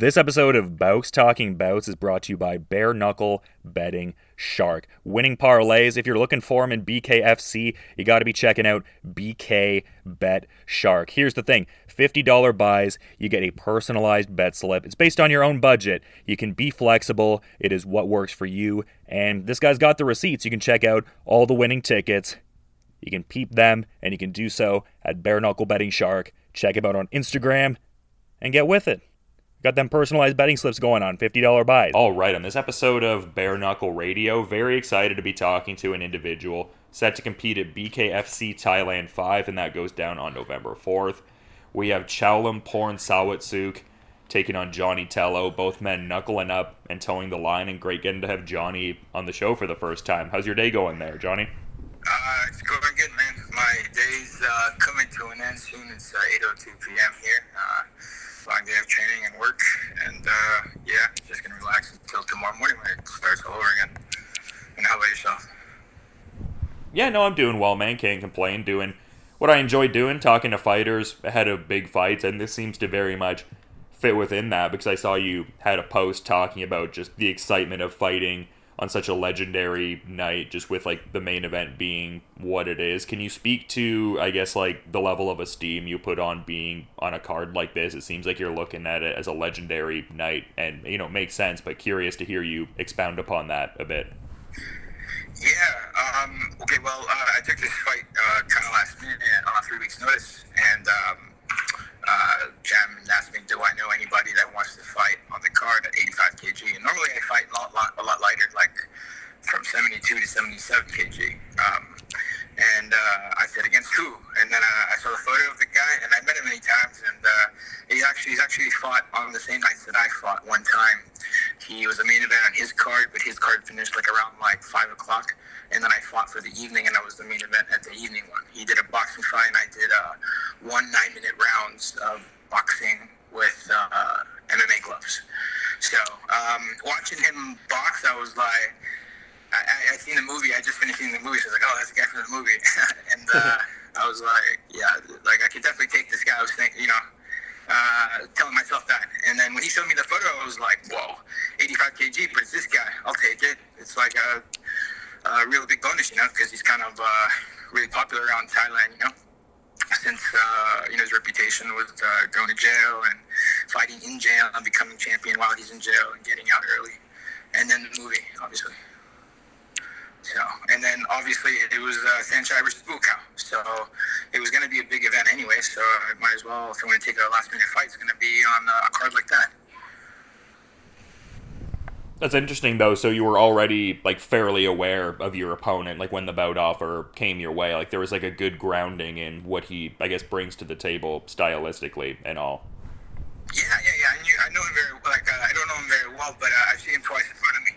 This episode of Bouts Talking Bouts is brought to you by Bare Knuckle Betting Shark. Winning parlays, if you're looking for them in BKFC, you got to be checking out BK Bet Shark. Here's the thing $50 buys, you get a personalized bet slip. It's based on your own budget. You can be flexible, it is what works for you. And this guy's got the receipts. You can check out all the winning tickets. You can peep them, and you can do so at Bare Knuckle Betting Shark. Check him out on Instagram and get with it. Got them personalized betting slips going on, $50 buys. All right, on this episode of Bare Knuckle Radio, very excited to be talking to an individual set to compete at BKFC Thailand 5, and that goes down on November 4th. We have Chaloemporn Sawatsuk taking on Jonny Tello, both men knuckling up and towing the line, and great getting to have Jonny on the show for the first time. How's your day going there, Jonny? Uh, it's going good, man. My day's uh, coming to an end soon. It's uh, 8.02 p.m. here. Uh, long day of training and work, and uh, yeah, just gonna relax until tomorrow morning when it starts all over again. And how about yourself? Yeah, no, I'm doing well, man. Can't complain. Doing what I enjoy doing, talking to fighters ahead of big fights, and this seems to very much fit within that because I saw you had a post talking about just the excitement of fighting on such a legendary night, just with like the main event being what it is. Can you speak to, I guess, like the level of esteem you put on being on a card like this? It seems like you're looking at it as a legendary night, and you know, makes sense. But curious to hear you expound upon that a bit. Yeah. Um, okay. Well, uh, I took this fight uh, kind of last minute on three weeks' notice, and um, uh, Jam asked me, "Do I know anybody that wants to fight on the card at 85 kg?" And normally I fight a lot, lot, a lot lighter, like from 72 to 77 kg. Um, and uh, I said, "Against who?" And then uh, I saw the photo of the guy, and I met him many times. And uh, he actually he's actually fought on the same nights that I fought. One time, he was a main event on his card, but his card finished like around like five o'clock and then I fought for the evening, and I was the main event at the evening one. He did a boxing fight, and I did uh, one nine minute rounds of boxing with uh, MMA gloves. So um, watching him box, I was like, I, I, I seen the movie. I just finished seeing the movie, so I was like, oh, that's the guy from the movie, and uh, I was like, yeah, like I could definitely take this guy. I was thinking, you know. Uh, telling myself that. And then when he showed me the photo, I was like, whoa, 85 kg, but it's this guy. I'll take it. It's like a a real big bonus, you know, because he's kind of uh, really popular around Thailand, you know, since uh, you know his reputation with uh, going to jail and fighting in jail and becoming champion while he's in jail and getting out early, and then the movie, obviously. So, and then obviously it was uh, Saenchai versus Buakaw. So it was going to be a big event anyway. So I might as well, if I want to take a last minute fight, it's going to be on a card like that. That's interesting though. So you were already like fairly aware of your opponent, like when the bout offer came your way. Like there was like a good grounding in what he, I guess, brings to the table stylistically and all. Yeah, yeah, yeah. I, knew, I know him very like uh, I don't know him very well, but uh, I've seen him twice in front of me,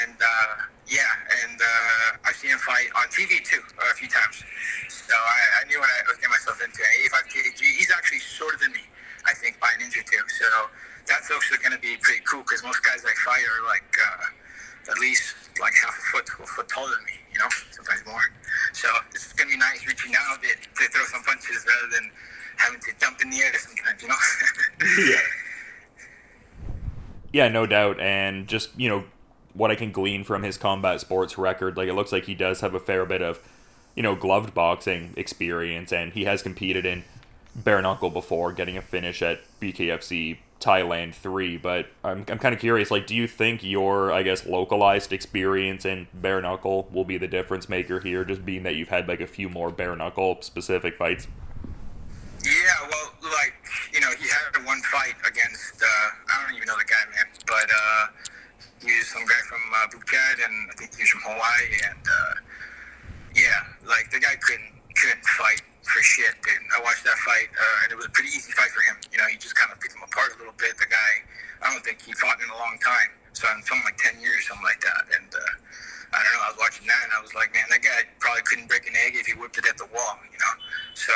and uh, yeah, and uh, I've seen him fight on TV too a few times. So I, I knew what I was getting myself into. 85 kg. He's actually shorter than me, I think, by an inch or two. So that's actually going to be pretty cool because most guys I fight are like uh, at least like half a foot to a foot taller than me, you know, sometimes more. So it's going to be nice reaching out a bit to throw some punches rather than having to jump in the air sometimes, you know. yeah. Yeah, no doubt, and just you know what I can glean from his combat sports record, like it looks like he does have a fair bit of you know gloved boxing experience, and he has competed in bare knuckle before, getting a finish at BKFC Thailand 3, but I'm, I'm kind of curious, like, do you think your, I guess, localized experience in bare knuckle will be the difference maker here, just being that you've had, like, a few more bare knuckle specific fights? Yeah, well, like, you know, he had one fight against, uh, I don't even know the guy, man, but, uh, he was some guy from uh, Phuket, and I think he was from Hawaii, and, uh, yeah, like, the guy couldn't, couldn't fight for shit, dude. I watched that fight, uh, and it was a pretty easy fight for him. You know, he just kind of picked him apart a little bit. The guy, I don't think he fought in a long time, so in something like ten years, something like that. And uh, I don't know. I was watching that, and I was like, man, that guy probably couldn't break an egg if he whipped it at the wall. You know, so.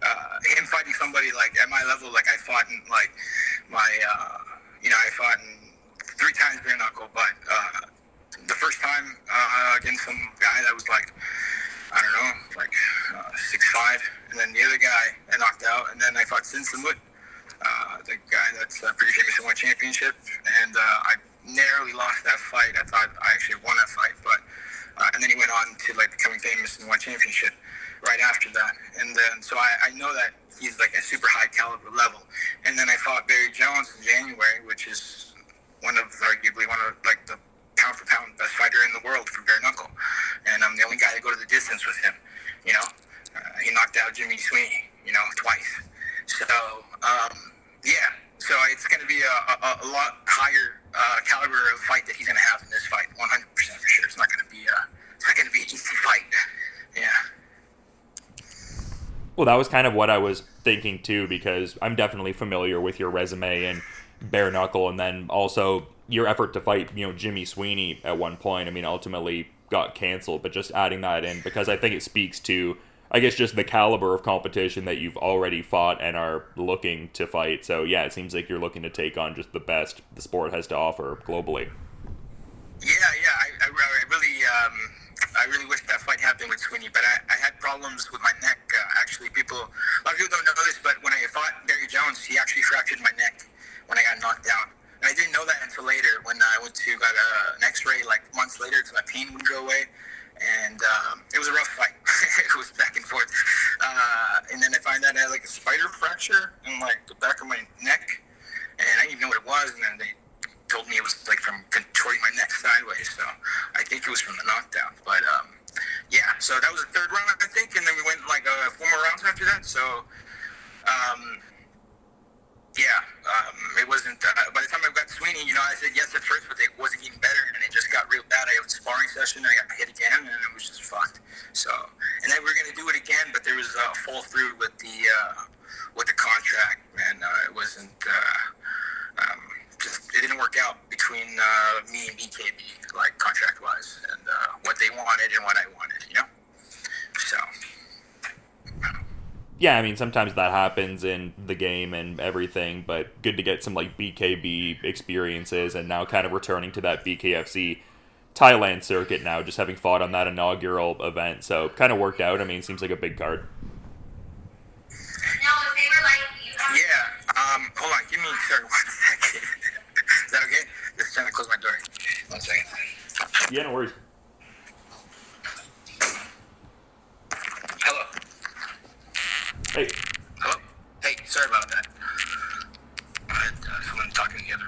Uh, him fighting somebody like at my level, like I fought in like my, uh, you know, I fought in three times bare knuckle, but uh, the first time uh, against some guy that was like I don't know, like uh, six five, and then the other guy I knocked out, and then I fought Samut, uh, the guy that's uh, pretty famous and one championship, and uh, I narrowly lost that fight. I thought I actually won that fight, but uh, and then he went on to like becoming famous and won championship right after that. And then so I, I know that he's like a super high caliber level. And then I fought Barry Jones in January, which is one of arguably one of like the pound for pound best fighter in the world for bare knuckle. And I'm the only guy to go to the distance with him. You know, uh, he knocked out Jimmy Sweeney. You know, twice. So um, yeah, so it's going to be a, a, a lot higher uh, caliber of fight that he's going to have in this fight, 100% for sure. It's not going to be a, it's not going to be an easy fight. Yeah. Well, that was kind of what I was thinking too, because I'm definitely familiar with your resume and bare knuckle, and then also your effort to fight, you know, Jimmy Sweeney at one point. I mean, ultimately got canceled, but just adding that in because I think it speaks to, I guess, just the caliber of competition that you've already fought and are looking to fight. So yeah, it seems like you're looking to take on just the best the sport has to offer globally. Yeah, yeah, I, I, I really. Um I really wish that fight happened with Sweeney, but I, I had problems with my neck. Uh, actually, people, a lot of people don't know this, but when I fought Barry Jones, he actually fractured my neck when I got knocked down. I didn't know that until later when I went to got a, an X-ray like months later because my pain would go away. And um, it was a rough fight. it was back and forth. Uh, and then I find out I had like a spider fracture in like the back of my neck, and I didn't even know what it was. And then they told me it was like from contorting my neck sideways. So I think it was from the knockdown. But um, yeah, so that was the third round, I think, and then we went like uh, four more rounds after that. So um, yeah, um, it wasn't. Uh, by the time I got Sweeney, you know, I said yes at first, but it wasn't getting better, and it just got real bad. I had a sparring session, I got hit again, and it was just fucked. So, and then we are gonna do it again, but there was a fall through with the uh, with the contract, and uh, it wasn't. Uh, um, just it didn't work out between uh, me and BKB, like contract wise, and uh, what they wanted and what I wanted, you know. So. Yeah, I mean sometimes that happens in the game and everything, but good to get some like BKB experiences and now kind of returning to that BKFC Thailand circuit now, just having fought on that inaugural event. So kind of worked out. I mean, seems like a big card. Yeah. Um, hold on. Give me sorry one second. Is that okay? Just trying to close my door. One second. Yeah, no worries. Hello. Hey. Hello. Hey, sorry about that. I had uh, someone talking together.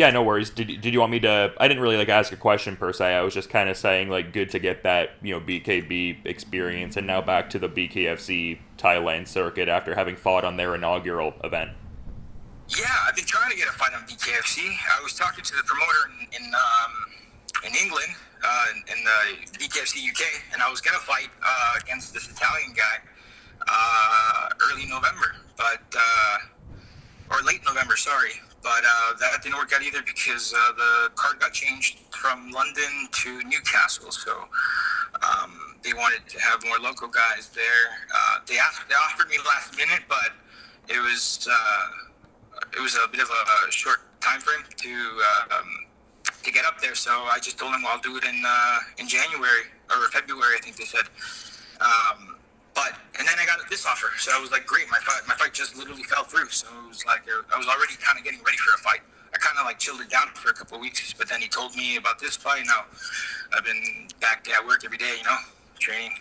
Yeah, no worries. Did, did you want me to? I didn't really like ask a question per se. I was just kind of saying like good to get that you know BKB experience, and now back to the BKFC Thailand circuit after having fought on their inaugural event. Yeah, I've been trying to get a fight on BKFC. I was talking to the promoter in in, um, in England, uh, in the BKFC UK, and I was gonna fight uh, against this Italian guy uh, early November, but uh, or late November, sorry. But uh, that didn't work out either because uh, the card got changed from London to Newcastle. So um, they wanted to have more local guys there. Uh, they asked, they offered me last minute, but it was uh, it was a bit of a short time frame to uh, um, to get up there. So I just told them I'll do it in uh, in January or February, I think they said. Um, but and then I got this offer, so I was like, great. My fight, my fight just literally fell through. So it was like I was already kind of getting ready for a fight. I kind of like chilled it down for a couple of weeks, but then he told me about this fight. Now I've been back at work every day, you know, training.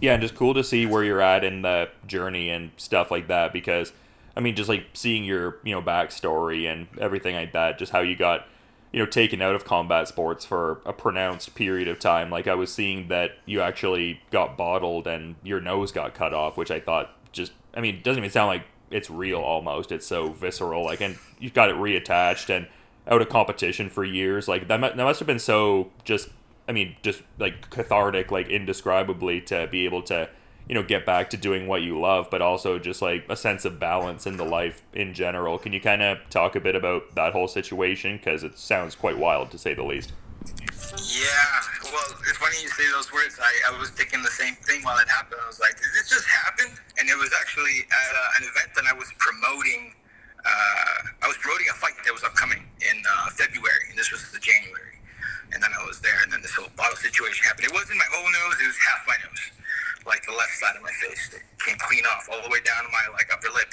Yeah, and just cool to see where you're at in the journey and stuff like that. Because I mean, just like seeing your you know backstory and everything like that, just how you got you know taken out of combat sports for a pronounced period of time. Like i was seeing that you actually got bottled and your nose got cut off which i thought just i mean it doesn't even sound like it's real almost. It's so visceral. Like and you got it reattached and out of competition for years. Like that, that must have been so just i mean just like cathartic like indescribably to be able to you know get back to doing what you love but also just like a sense of balance in the life in general. Can you kind of talk a bit about that whole situation? Because it sounds quite wild to say the least. Yeah well it's funny you say those words. I, I was thinking the same thing while it happened. I was like did this just happen? And it was actually at uh, an event that i was promoting uh, i was promoting a fight that was upcoming in uh, february and this was the january. And then i was there and then this whole bottle situation happened. It wasn't my whole nose it was half my nose like the left side of my face. It came clean off all the way down to my like upper lip,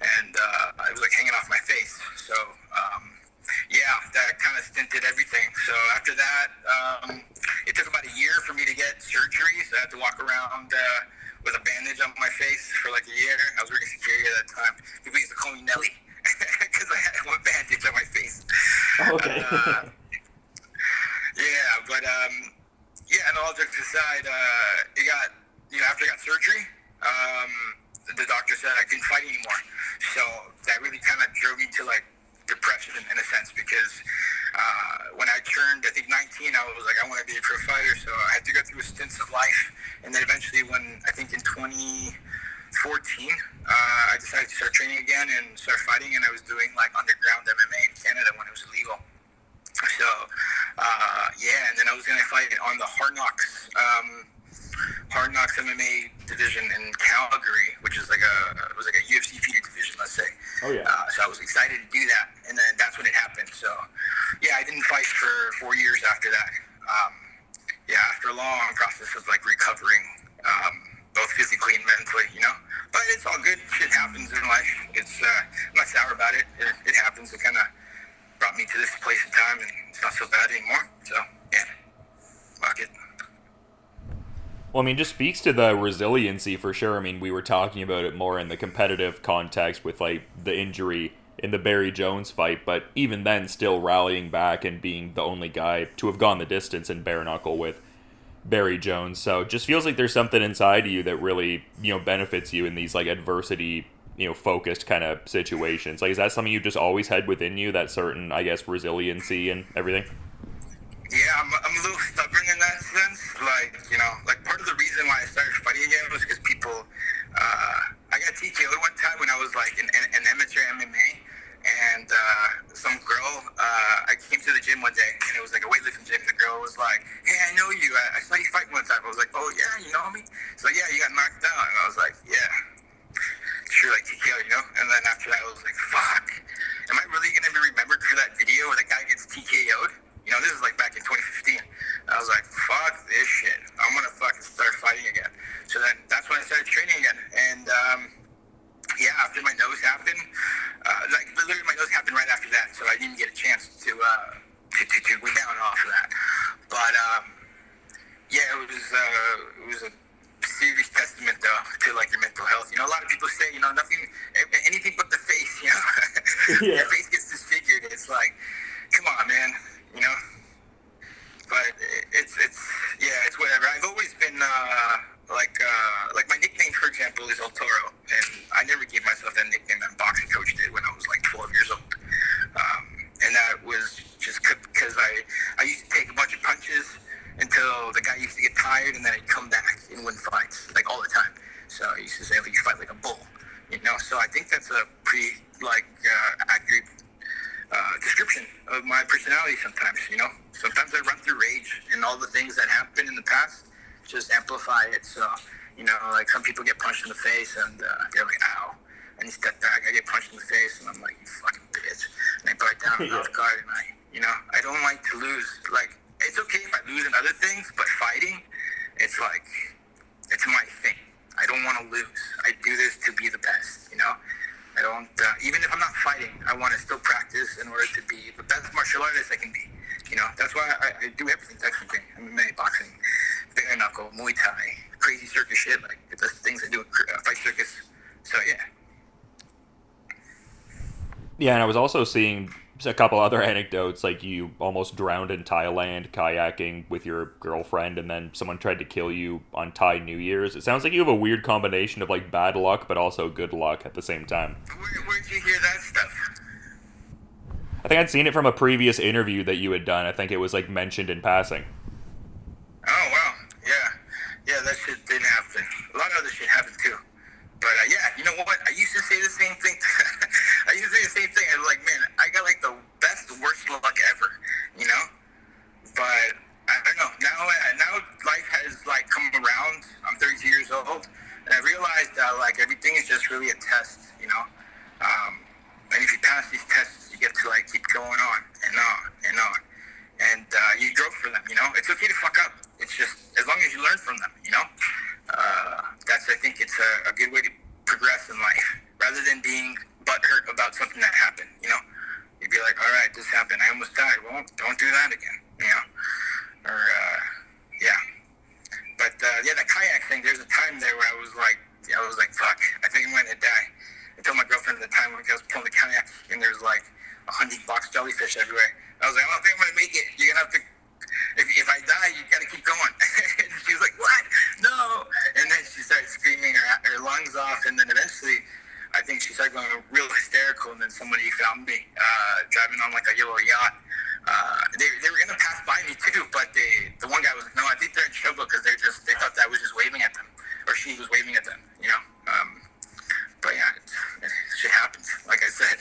and uh, it was like hanging off my face. So um, yeah, that kind of stinted everything. So after that, um, it took about a year for me to get surgery. So I had to walk around. Uh, with a bandage on my face for like a year. I was working security at that time. People used to call me Nelly because I had one bandage on my face. Okay. Uh, yeah, but um, yeah, and all jokes aside, uh, it got you know after I got surgery, um, the doctor said I couldn't fight anymore. So that really kind of drove me to like depression in, a sense because uh, when I turned I think 19, I was like I want to be a pro fighter. So I had to go through a stint of life, and then eventually when I think in 2014, uh, I decided to start training again and start fighting, and I was doing like underground MMA in Canada when it was illegal. So, uh, yeah, and then I was gonna fight on the Hard Knocks, um, Hard Knocks MMA division in Calgary, which is like a it was like a UFC feeder division, let's say. Oh, yeah. Uh, so I was excited to do that, and then that's when it happened. So, yeah, I didn't fight for four years after that. Um, yeah, after a long process of like recovering, um, both physically and mentally, you know. But it's all good. Shit happens in life. It's uh, I'm not sour about it. It, it happens. It kind of brought me to this place in time, and it's not so bad anymore. So yeah, fuck it. Well, I mean, just speaks to the resiliency for sure. I mean, we were talking about it more in the competitive context with like the injury in the Barry Jones fight, but even then, still rallying back and being the only guy to have gone the distance in bare knuckle with Barry Jones. So, just feels like there's something inside of you that really you know benefits you in these like adversity you know focused kind of situations. Like, is that something you just always had within you? That certain, I guess, resiliency and everything. Yeah, I'm, I'm a little stubborn in that sense. Like, you know, like part of the reason why I started fighting again was because people, uh, I got TKO'd one time when I was like in, in amateur MMA, and uh, some girl, uh, I came to the gym one day, and it was like a weightlifting gym. The girl was like, "Hey, I know you. I, I saw you fight one time." I was like, "Oh yeah, you know me?" So yeah, you got knocked down. And I was like, "Yeah." Sure, like TKO, you know? And then after that, I was like, fuck. Am I really going to be remembered for that video where the guy gets TKO'd? You know, this is like back in 2015. I was like, fuck this shit. I'm going to fucking start fighting again. So then that's when I started training again. And, um, yeah, after my nose happened, uh, like literally my nose happened right after that. So I didn't get a chance to, uh, to, to, to rebound off of that. But, um, yeah, it was, uh, it was a serious testament though to like your mental health. You know, a lot of people say, you know, nothing, anything but the face. You know, Yeah. your face gets disfigured. It's like, come on, man. You know, but it's it's yeah, it's whatever. I've always been uh, like uh, like my nickname, for example, is El Toro, and I never gave myself that nickname. That boxing coach did when I was like 12 years old, um, and that was just because I I used to take a bunch of punches until the guy used to get tired, and then I'd come back and win fights like all the time. So I used to say, like, you fight like a bull, you know. So I think that's a pretty like uh, accurate uh, description of my personality. Sometimes, you know, sometimes I run through rage, and all the things that happened in the past just amplify it. So you know, like some people get punched in the face, and uh, they're like, "Ow." And you step back, I get punched in the face, and I'm like, you fucking bitch. And I bite down Yeah. off guard, and I, you know, I don't like to lose. Like, it's okay if I lose in other things, but fighting, it's like, it's my thing. Don't want to lose. I do this to be the best, you know? I don't, uh, even if I'm not fighting, I want to still practice in order to be the best martial artist I can be. You know, that's why I, I do everything technically. MMA, boxing, bare knuckle, Muay Thai, crazy circus shit, like the things I do at uh, Fight Circus. So, yeah. Yeah, and I was also seeing a couple other anecdotes, like you almost drowned in Thailand kayaking with your girlfriend, and then someone tried to kill you on Thai New Year's. It sounds like you have a weird combination of like bad luck, but also good luck at the same time. Where, where'd you hear that stuff? I think I'd seen it from a previous interview that you had done. I think it was like mentioned in passing. Oh wow, yeah, yeah, that shit didn't happen. A lot of other shit happened too. But uh, yeah, you know what? I used to say the same thing. I used to say the same thing. I was like, man, I got like the best, worst luck ever, you know. But I don't know. Now, now life has like come around. I'm 32 years old, and I realized that like everything is just really a test, you know. Um, and if you pass these tests, you get to like keep going on and on and on and uh, you grow for them. You know, it's okay to fuck up. It's just as long as you learn from them. You know, uh, that's I think it's a, a good way to progress in life rather than being butthurt about something that happened. You know, you'd be like, all right, this happened. I almost died. Well, don't do that again. You know, or uh, yeah. But uh, yeah, that kayak thing. There's a time there where I was like, I was like, fuck. I think I'm gonna started going real hysterical, and then somebody found me uh, driving on like a yellow yacht. Uh, they, they were gonna pass by me too, but they the one guy was like, no, I think they're in trouble because they're just they thought that I was just waving at them, or she was waving at them, you know. Um, but yeah, it, it, shit happens. Like I said.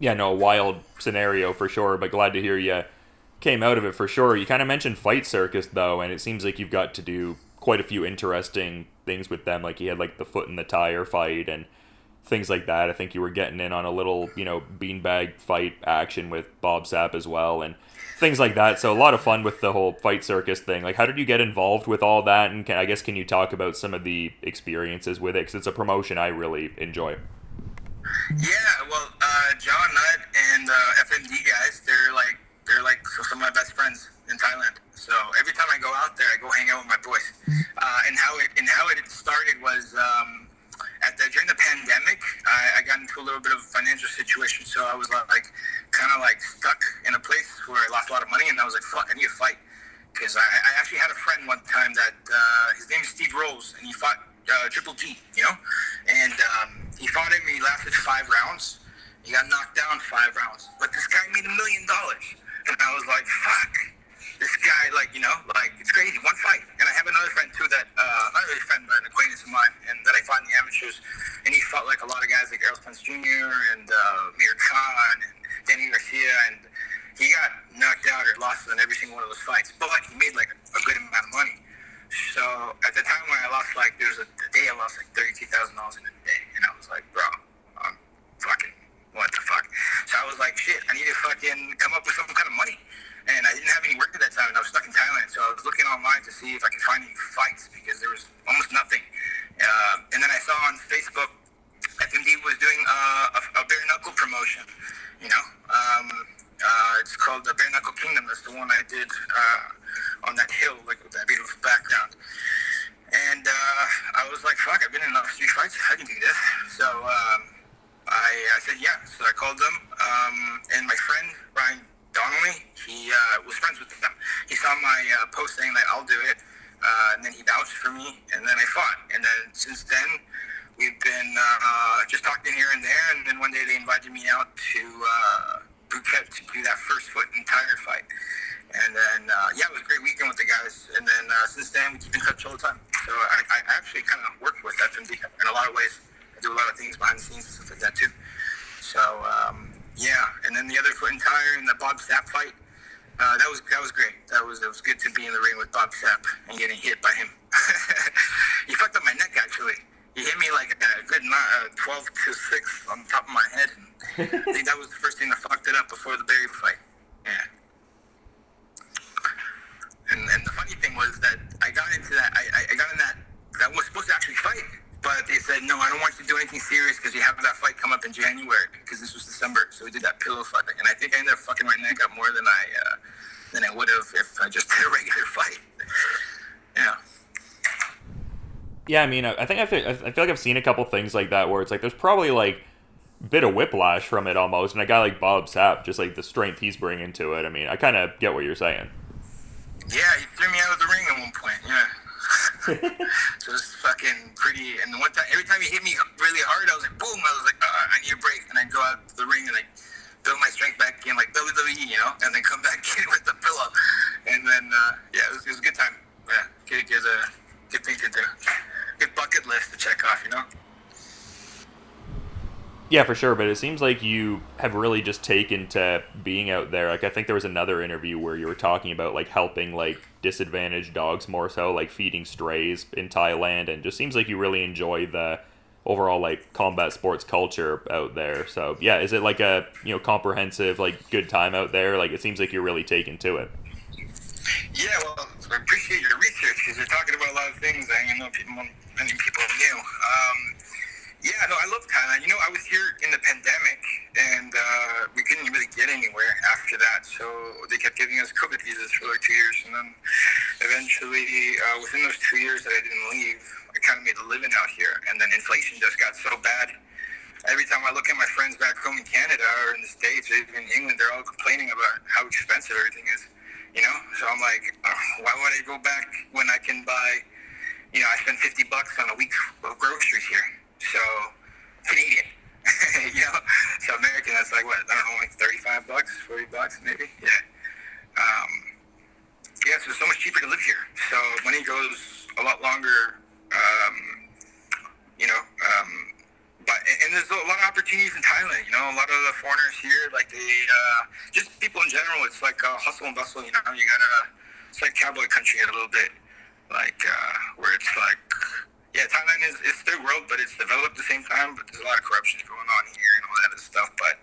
Yeah, no, wild scenario for sure. But glad to hear you came out of it for sure. You kind of mentioned Fight Circus though, and it seems like you've got to do quite a few interesting things with them. Like you had like the foot in the tire fight and things like that. I think you were getting in on a little, you know, beanbag fight action with Bob Sapp as well, and things like that. So a lot of fun with the whole fight circus thing. Like, how did you get involved with all that? And can, I guess can you talk about some of the experiences with it? Because it's a promotion I really enjoy. Yeah, well, John Nutt and uh, FMD guys, they're like they're like some of my best friends in Thailand. So every time I go out there, I go hang out with my boys. Uh, and how it and how it started was um, at the, during the pandemic, I, I, got into a little bit of a financial situation. So I was like, kind of like stuck in a place where I lost a lot of money, and I was like, fuck, I need to fight. Because I, I, actually had a friend one time that uh, his name is Steve Rolls, and he fought uh, Triple G, you know, and um, he fought him. He lasted five rounds. He got knocked down five rounds, but this guy made a million dollars, and I was like, fuck this guy, like, you know, like, it's crazy. One fight. And I have another friend, too, that, uh, not really friend, but an acquaintance of mine, and that I fought in the amateurs. And he fought, like, a lot of guys like Errol Spence Jr. and uh, Amir Khan and Danny Garcia. And he got knocked out or lost in every single one of those fights. But, like, he made, like, a good amount of money. So at the time when I lost, like, there was a, a day I lost, like, $32,000 in a day. And I was like, bro, what the fuck? So I was like, shit, I need to fucking come up with some kind of money and I didn't have any work at that time, and I was stuck in Thailand. So I was looking online to see if I could find any fights because there was almost nothing. Uh, and then I saw on Facebook FMD was doing uh, a, a bare knuckle promotion. You know, um, uh, it's called the Bare Knuckle Kingdom. That's the one I did uh, on that hill, like with that beautiful background. And uh, I was like, "Fuck! I've been in enough street fights. I can do this." So um, I, I said, "Yeah." So I called them, um, and my friend Ryan Donnelly, he uh, was friends with them. He saw my uh, post saying that I'll do it, uh, and then he vouched for me, and then I fought. And then since then, we've been uh, just talking here and there, and then one day they invited me out to uh, Phuket to do that first foot and fight. And then, uh, yeah, it was a great weekend with the guys. And then since then, we keep in touch all the time. So I, I actually kind of work with FMD in a lot of ways. Do a lot of things behind the scenes and stuff like that too. So um, yeah, and then the other foot and tire in the Bob Sapp fight. Uh, that was that was great. That was it was good to be in the ring with Bob Sapp and getting hit by him. he fucked up my neck actually. He hit me like a good uh, 12 to 6 on top of my head. I think that was the first thing that fucked it up before the Barry fight. Yeah. And, and the funny thing was that I got into that. I, I got in that. That was supposed to actually fight but they said, no, I don't want you to do anything serious because you have that fight come up in January because this was December. So we did that pillow fight. And I think I ended up fucking my neck up more than I uh, than I would have if I just did a regular fight. yeah. Yeah, I mean, I think I feel, I feel like I've seen a couple things like that where it's like there's probably like a bit of whiplash from it almost, and a guy like Bob Sapp, just like the strength he's bringing to it. I mean, I kind of get what you're saying. Yeah, he threw me out of the ring at one point. Yeah. So it's fucking pretty. And one time, every time he hit me really hard, I was like, boom! I was like, uh, I need a break, and I go out to the ring and I build my strength back in, like WWE, you know, and then come back in with the pillow. And then, uh, yeah, it was, it was, a good time. Yeah, good, good, uh, good thing to do. Good bucket list to check off, you know. Yeah, for sure. But it seems like you have really just taken to being out there. Like I think there was another interview where you were talking about like helping like disadvantaged dogs more so, like feeding strays in Thailand, and just seems like you really enjoy the overall like combat sports culture out there. So yeah, is it like a you know comprehensive like good time out there? Like it seems like you're really taking to it. Yeah, well, I appreciate your research because you're talking about a lot of things that you know people, many people knew. Um, yeah, no, I love Thailand. You know, I was here in the pandemic, and uh, we couldn't really get anywhere after that. So they kept giving us COVID visas for like two years, and then eventually, uh, within those two years that I didn't leave, I kind of made a living out here. And then inflation just got so bad. Every time I look at my friends back home in Canada or in the States or even in England, they're all complaining about how expensive everything is. You know, so I'm like, why would I go back when I can buy? You know, I spend 50 bucks on a week of groceries here. So Canadian, you know, so American, that's like what I don't know, like thirty-five bucks, forty bucks, maybe. Yeah. Um, yeah, so it's so much cheaper to live here. So money goes a lot longer. Um, you know, um, but and, there's a lot of opportunities in Thailand. You know, a lot of the foreigners here, like they uh, just people in general, it's like uh, hustle and bustle. You know, you gotta. It's like cowboy country a little bit, like uh, where it's like yeah, Thailand is it's third world, but it's developed at the same time. But there's a lot of corruption going on here and all that other stuff. But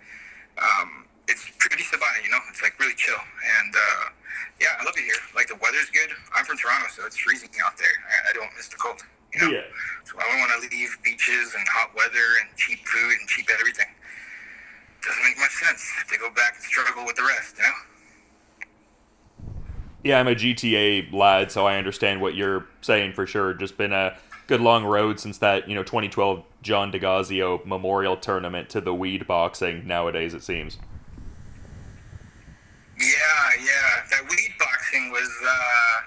um, it's pretty sabaya, you know. It's like really chill, and uh, yeah, I love it here. Like the weather's good. I'm from Toronto, so it's freezing out there. I, I don't miss the cold. You know? Yeah. So I don't want to leave beaches and hot weather and cheap food and cheap everything. Doesn't make much sense to go back and struggle with the rest, you know. Yeah, I'm a GTA lad, so I understand what you're saying for sure. Just been a good long road since that, you know, 2012 John DeGazio Memorial Tournament to the weed boxing nowadays, it seems. Yeah, yeah. That weed boxing was uh,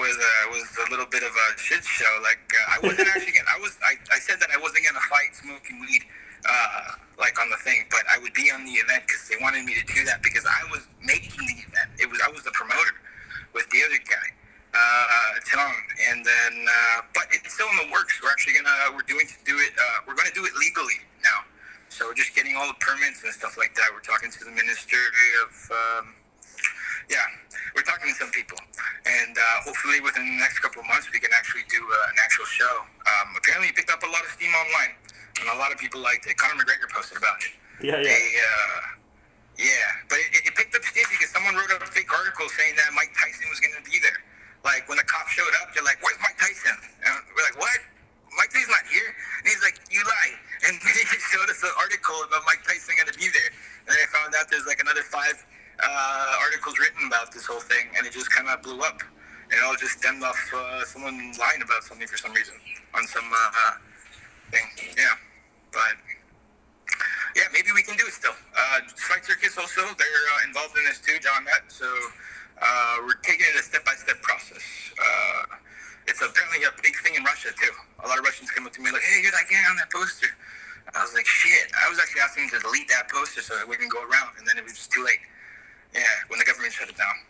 was uh, was a little bit of a shit show. Like uh, I wasn't actually gonna. I was. I, I said that I wasn't gonna fight smoking weed, uh, like on the thing, but I would be on the event because they wanted me to do that because I was making the event. It was I was the promoter with the other guy, uh, Tom, and then uh, but it's still in the works. We're actually gonna we're doing to do it. Uh, we're gonna do it legally now. So we're just getting all the permits and stuff like that. We're talking to the Ministry of. Um, yeah, we're talking to some people, and uh, hopefully within the next couple of months we can actually do uh, an actual show. Um, apparently, it picked up a lot of steam online, and a lot of people liked it. Conor McGregor posted about it. Yeah, They, uh, yeah, but it, it picked up steam because someone wrote a fake article saying that Mike Tyson was going to be there. Like when the cops showed up, they're like, "Where's Mike Tyson?" And we're like, "What? Mike Tyson's not here." And he's like, "You lie." And then he showed us an article about Mike Tyson going to be there, and then I found out there's like another five uh, articles written about this whole thing, and it just kind of blew up. And it all just stemmed off uh, someone lying about something for some reason on some uh, thing. Yeah, but yeah, maybe we can do it still. Uh, Circus also, they're uh, involved in this too, John Met. So uh, we're taking it a step by step process. Uh, it's apparently a big thing in Russia too. A lot of Russians come up to me like, "Hey, you're that guy on that poster." I was like, "Shit!" I was actually asking to delete that poster so it wouldn't go around, and then it was just too late. Yeah, when the government shut it down.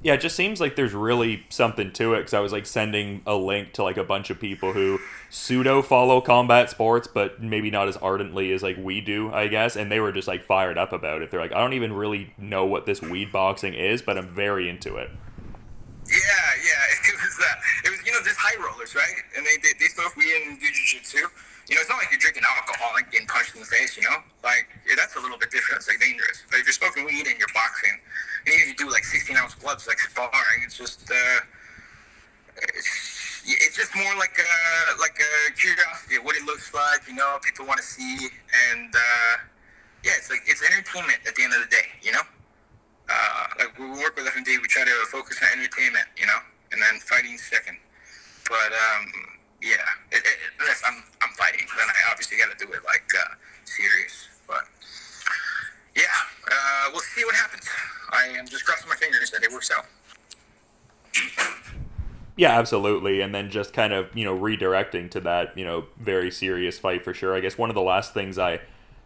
Yeah, it just seems like there's really something to it because I was like sending a link to like a bunch of people who pseudo follow combat sports, but maybe not as ardently as like we do, I guess. And they were just like fired up about it. They're like, I don't even really know what this weed boxing is, but I'm very into it. Yeah, yeah. It was, uh, it was, you know, there's high rollers, right? And they, they, they smoke weed and do jiu-jitsu. You know, it's not like you're drinking alcohol and getting punched in the face, you know? Like, yeah, that's a little bit different. It's like dangerous. But if you're smoking weed and you're boxing, 16 ounce like sparring, it's just, uh, it's, it's just more like a, like a curiosity of what it looks like, you know, people want to see. And, uh, yeah, it's like, it's entertainment at the end of the day, you know? Uh, like we work with FMD, we try to focus on entertainment, you know, and then fighting second. But um, yeah, it, it, unless I'm I'm fighting, then I obviously got to do it like uh, serious. Uh, we'll see what happens. I am just crossing my fingers that it works out. Yeah, absolutely. And then just kind of, you know, redirecting to that, you know, very serious fight for sure. I guess one of the last things I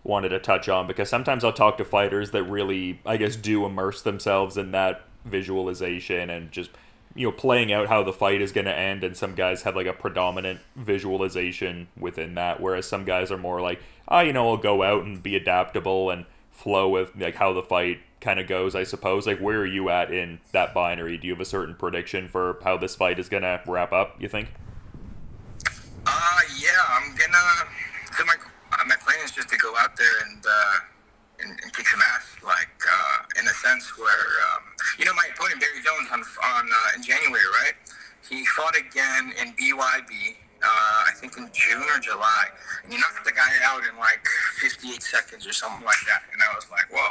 wanted to touch on because sometimes I'll talk to fighters that really, I guess, do immerse themselves in that visualization and just, you know, playing out how the fight is going to end. And some guys have like a predominant visualization within that, whereas some guys are more like, oh, you know, I'll go out and be adaptable and flow with like how the fight kind of goes, I suppose. Like, where are you at in that binary? Do you have a certain prediction for how this fight is to wrap up, you think? Uh, yeah, I'm gonna. So my uh, my plan is just to go out there and uh, and, and kick some ass, like uh, in a sense where um, you know my opponent Barry Jones on on uh, in January, right? He fought again in BYB. Uh, I think in June or July, and he knocked the guy out in like 58 seconds or something like that. And I was like, whoa,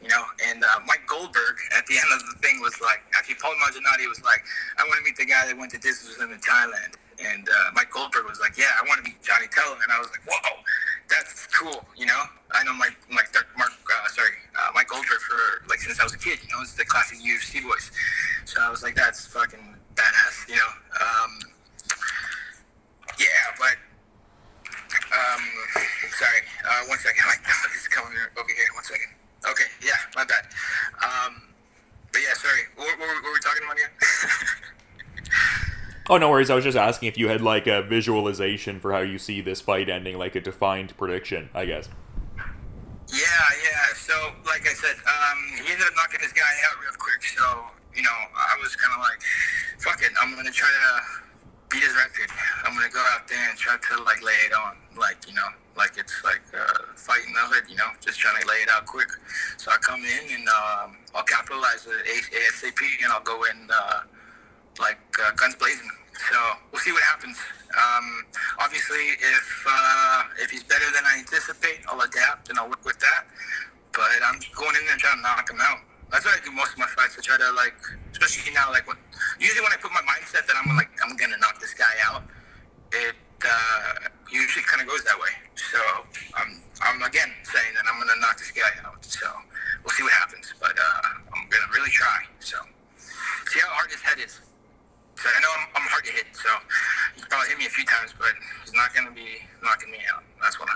you know. And uh, Mike Goldberg at the end of the thing was like, actually, Paul Mangianati was like, I want to meet the guy that went to with in Thailand. And uh, Mike Goldberg was like, yeah, I want to meet Jonny Tello. And I was like, whoa, that's cool, you know. I know Mike, Mike, Mark, uh, sorry, uh, Mike Goldberg for like since I was a kid. You know, it's the classic UFC voice. So I was like, that's fucking badass, you know. Um, yeah, but um, sorry. Uh, one second. My dog is coming over here. One second. Okay. Yeah, my bad. Um, but yeah, sorry. What, what, what were we talking about again? oh, no worries. I was just asking if you had like a visualization for how you see this fight ending, like a defined prediction, I guess. I'm gonna knock this guy out, it uh, usually kind of goes that way. So I'm I'm again saying that I'm gonna knock this guy out. So we'll see what happens. But uh, I'm gonna really try. So see how hard his head is. So I know I'm, I'm hard to hit, so he's probably hit me a few times, but he's not going to be knocking me out. That's 100%.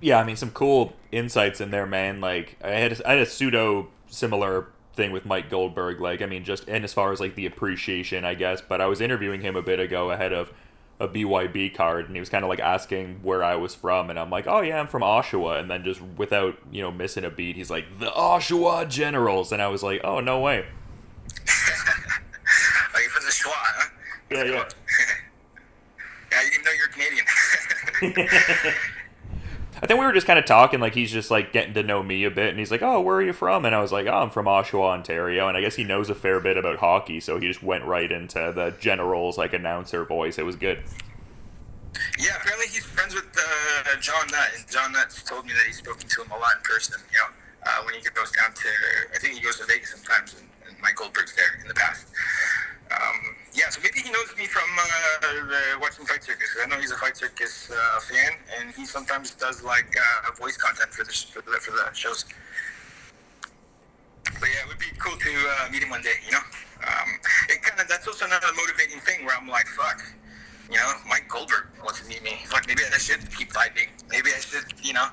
Yeah, I mean, some cool insights in there, man. Like, I had, I had a pseudo similar thing with Mike Goldberg. Like, I mean, just, and as far as, like, the appreciation, I guess, but I was interviewing him a bit ago ahead of a BYB card, and he was kind of like asking where I was from, and I'm like, oh yeah, I'm from Oshawa, and then just without you know missing a beat, he's like the Oshawa Generals, and I was like, oh no way. Are you from the Schwa, huh? Yeah, yeah. yeah, didn't know you're Canadian. I think we were just kind of talking, like he's just like getting to know me a bit, and he's like, "Oh, where are you from?" And I was like, "Oh, I'm from Oshawa, Ontario." And I guess he knows a fair bit about hockey, so he just went right into the Generals like announcer voice. It was good. Yeah, apparently he's friends with uh, John Nutt, and John Nutt told me that he's spoken to him a lot in person. You know, uh, when he goes down to, I think he goes to Vegas sometimes, and, and Mike Goldberg's there in the past. Um, yeah, so maybe he knows me from uh, watching Fight Circus. I know he's a Fight Circus uh, fan, and he sometimes does like uh, voice content for the, for the for the shows. But yeah, it would be cool to uh, meet him one day. You know, um, it kind of that's also another motivating thing where I'm like, fuck, you know, Mike Goldberg wants to meet me. Fuck, maybe I should keep fighting. Maybe I should, you know,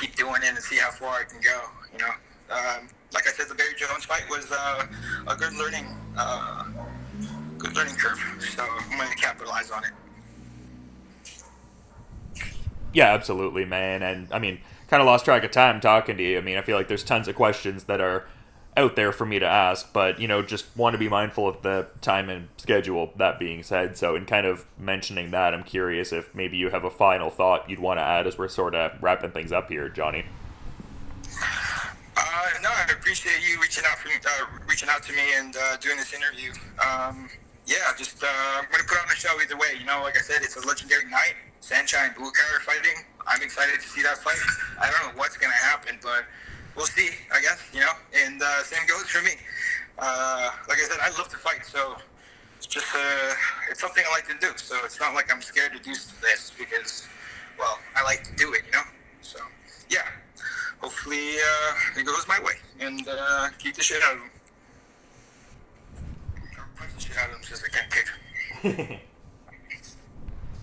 keep doing it and see how far I can go. You know, um, like I said, the Barry Jones fight was uh, a good learning, uh, good learning curve. So I'm going to capitalize on it. Yeah, absolutely, man. And I mean, kind of lost track of time talking to you. I mean, I feel like there's tons of questions that are out there for me to ask, but you know, just want to be mindful of the time and schedule. That being said, so in kind of mentioning that, I'm curious if maybe you have a final thought you'd want to add as we're sort of wrapping things up here, Jonny. Uh, no, I appreciate you reaching out for uh, reaching out to me and uh, doing this interview. Um, yeah, just uh, I'm gonna put on a show either way. You know, like I said, it's a legendary night. Saenchai Blue Car fighting. I'm excited to see that fight. I don't know what's gonna happen, but we'll see. I guess you know. And uh, same goes for me. Uh, like I said, I love to fight, so it's just uh, it's something I like to do. So it's not like I'm scared to do this because, well, I like to do it. You know. So yeah, hopefully uh, it goes my way and uh, keep the shit out of them.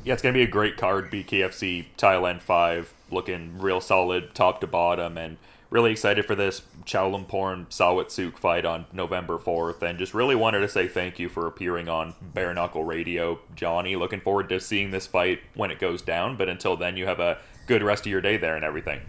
Yeah, it's gonna be a great card. BKFC Thailand five, looking real solid top to bottom, and really excited for this Chaloemporn Sawatsuk fight on November fourth. And just really wanted to say thank you for appearing on Bare Knuckle Radio, Jonny. Looking forward to seeing this fight when it goes down. But until then, you have a good rest of your day there and everything.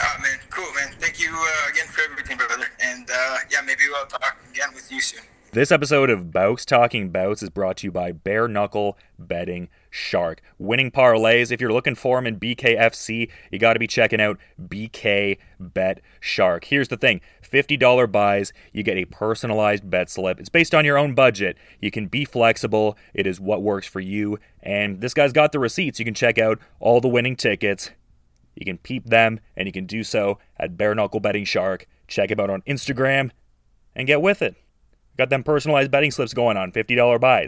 Oh man, cool man. Thank you uh, again for everything, brother. And uh, yeah, maybe we'll talk again with you soon. This episode of Bouts Talking Bouts is brought to you by Bare Knuckle Betting Shark. Winning parlays. If you're looking for them in BKFC, you got to be checking out BK Bet Shark. Here's the thing $50 buys, you get a personalized bet slip. It's based on your own budget. You can be flexible, it is what works for you. And this guy's got the receipts. You can check out all the winning tickets. You can peep them, and you can do so at Bare Knuckle Betting Shark. Check him out on Instagram and get with it. Got them personalized betting slips going on, $50 buys.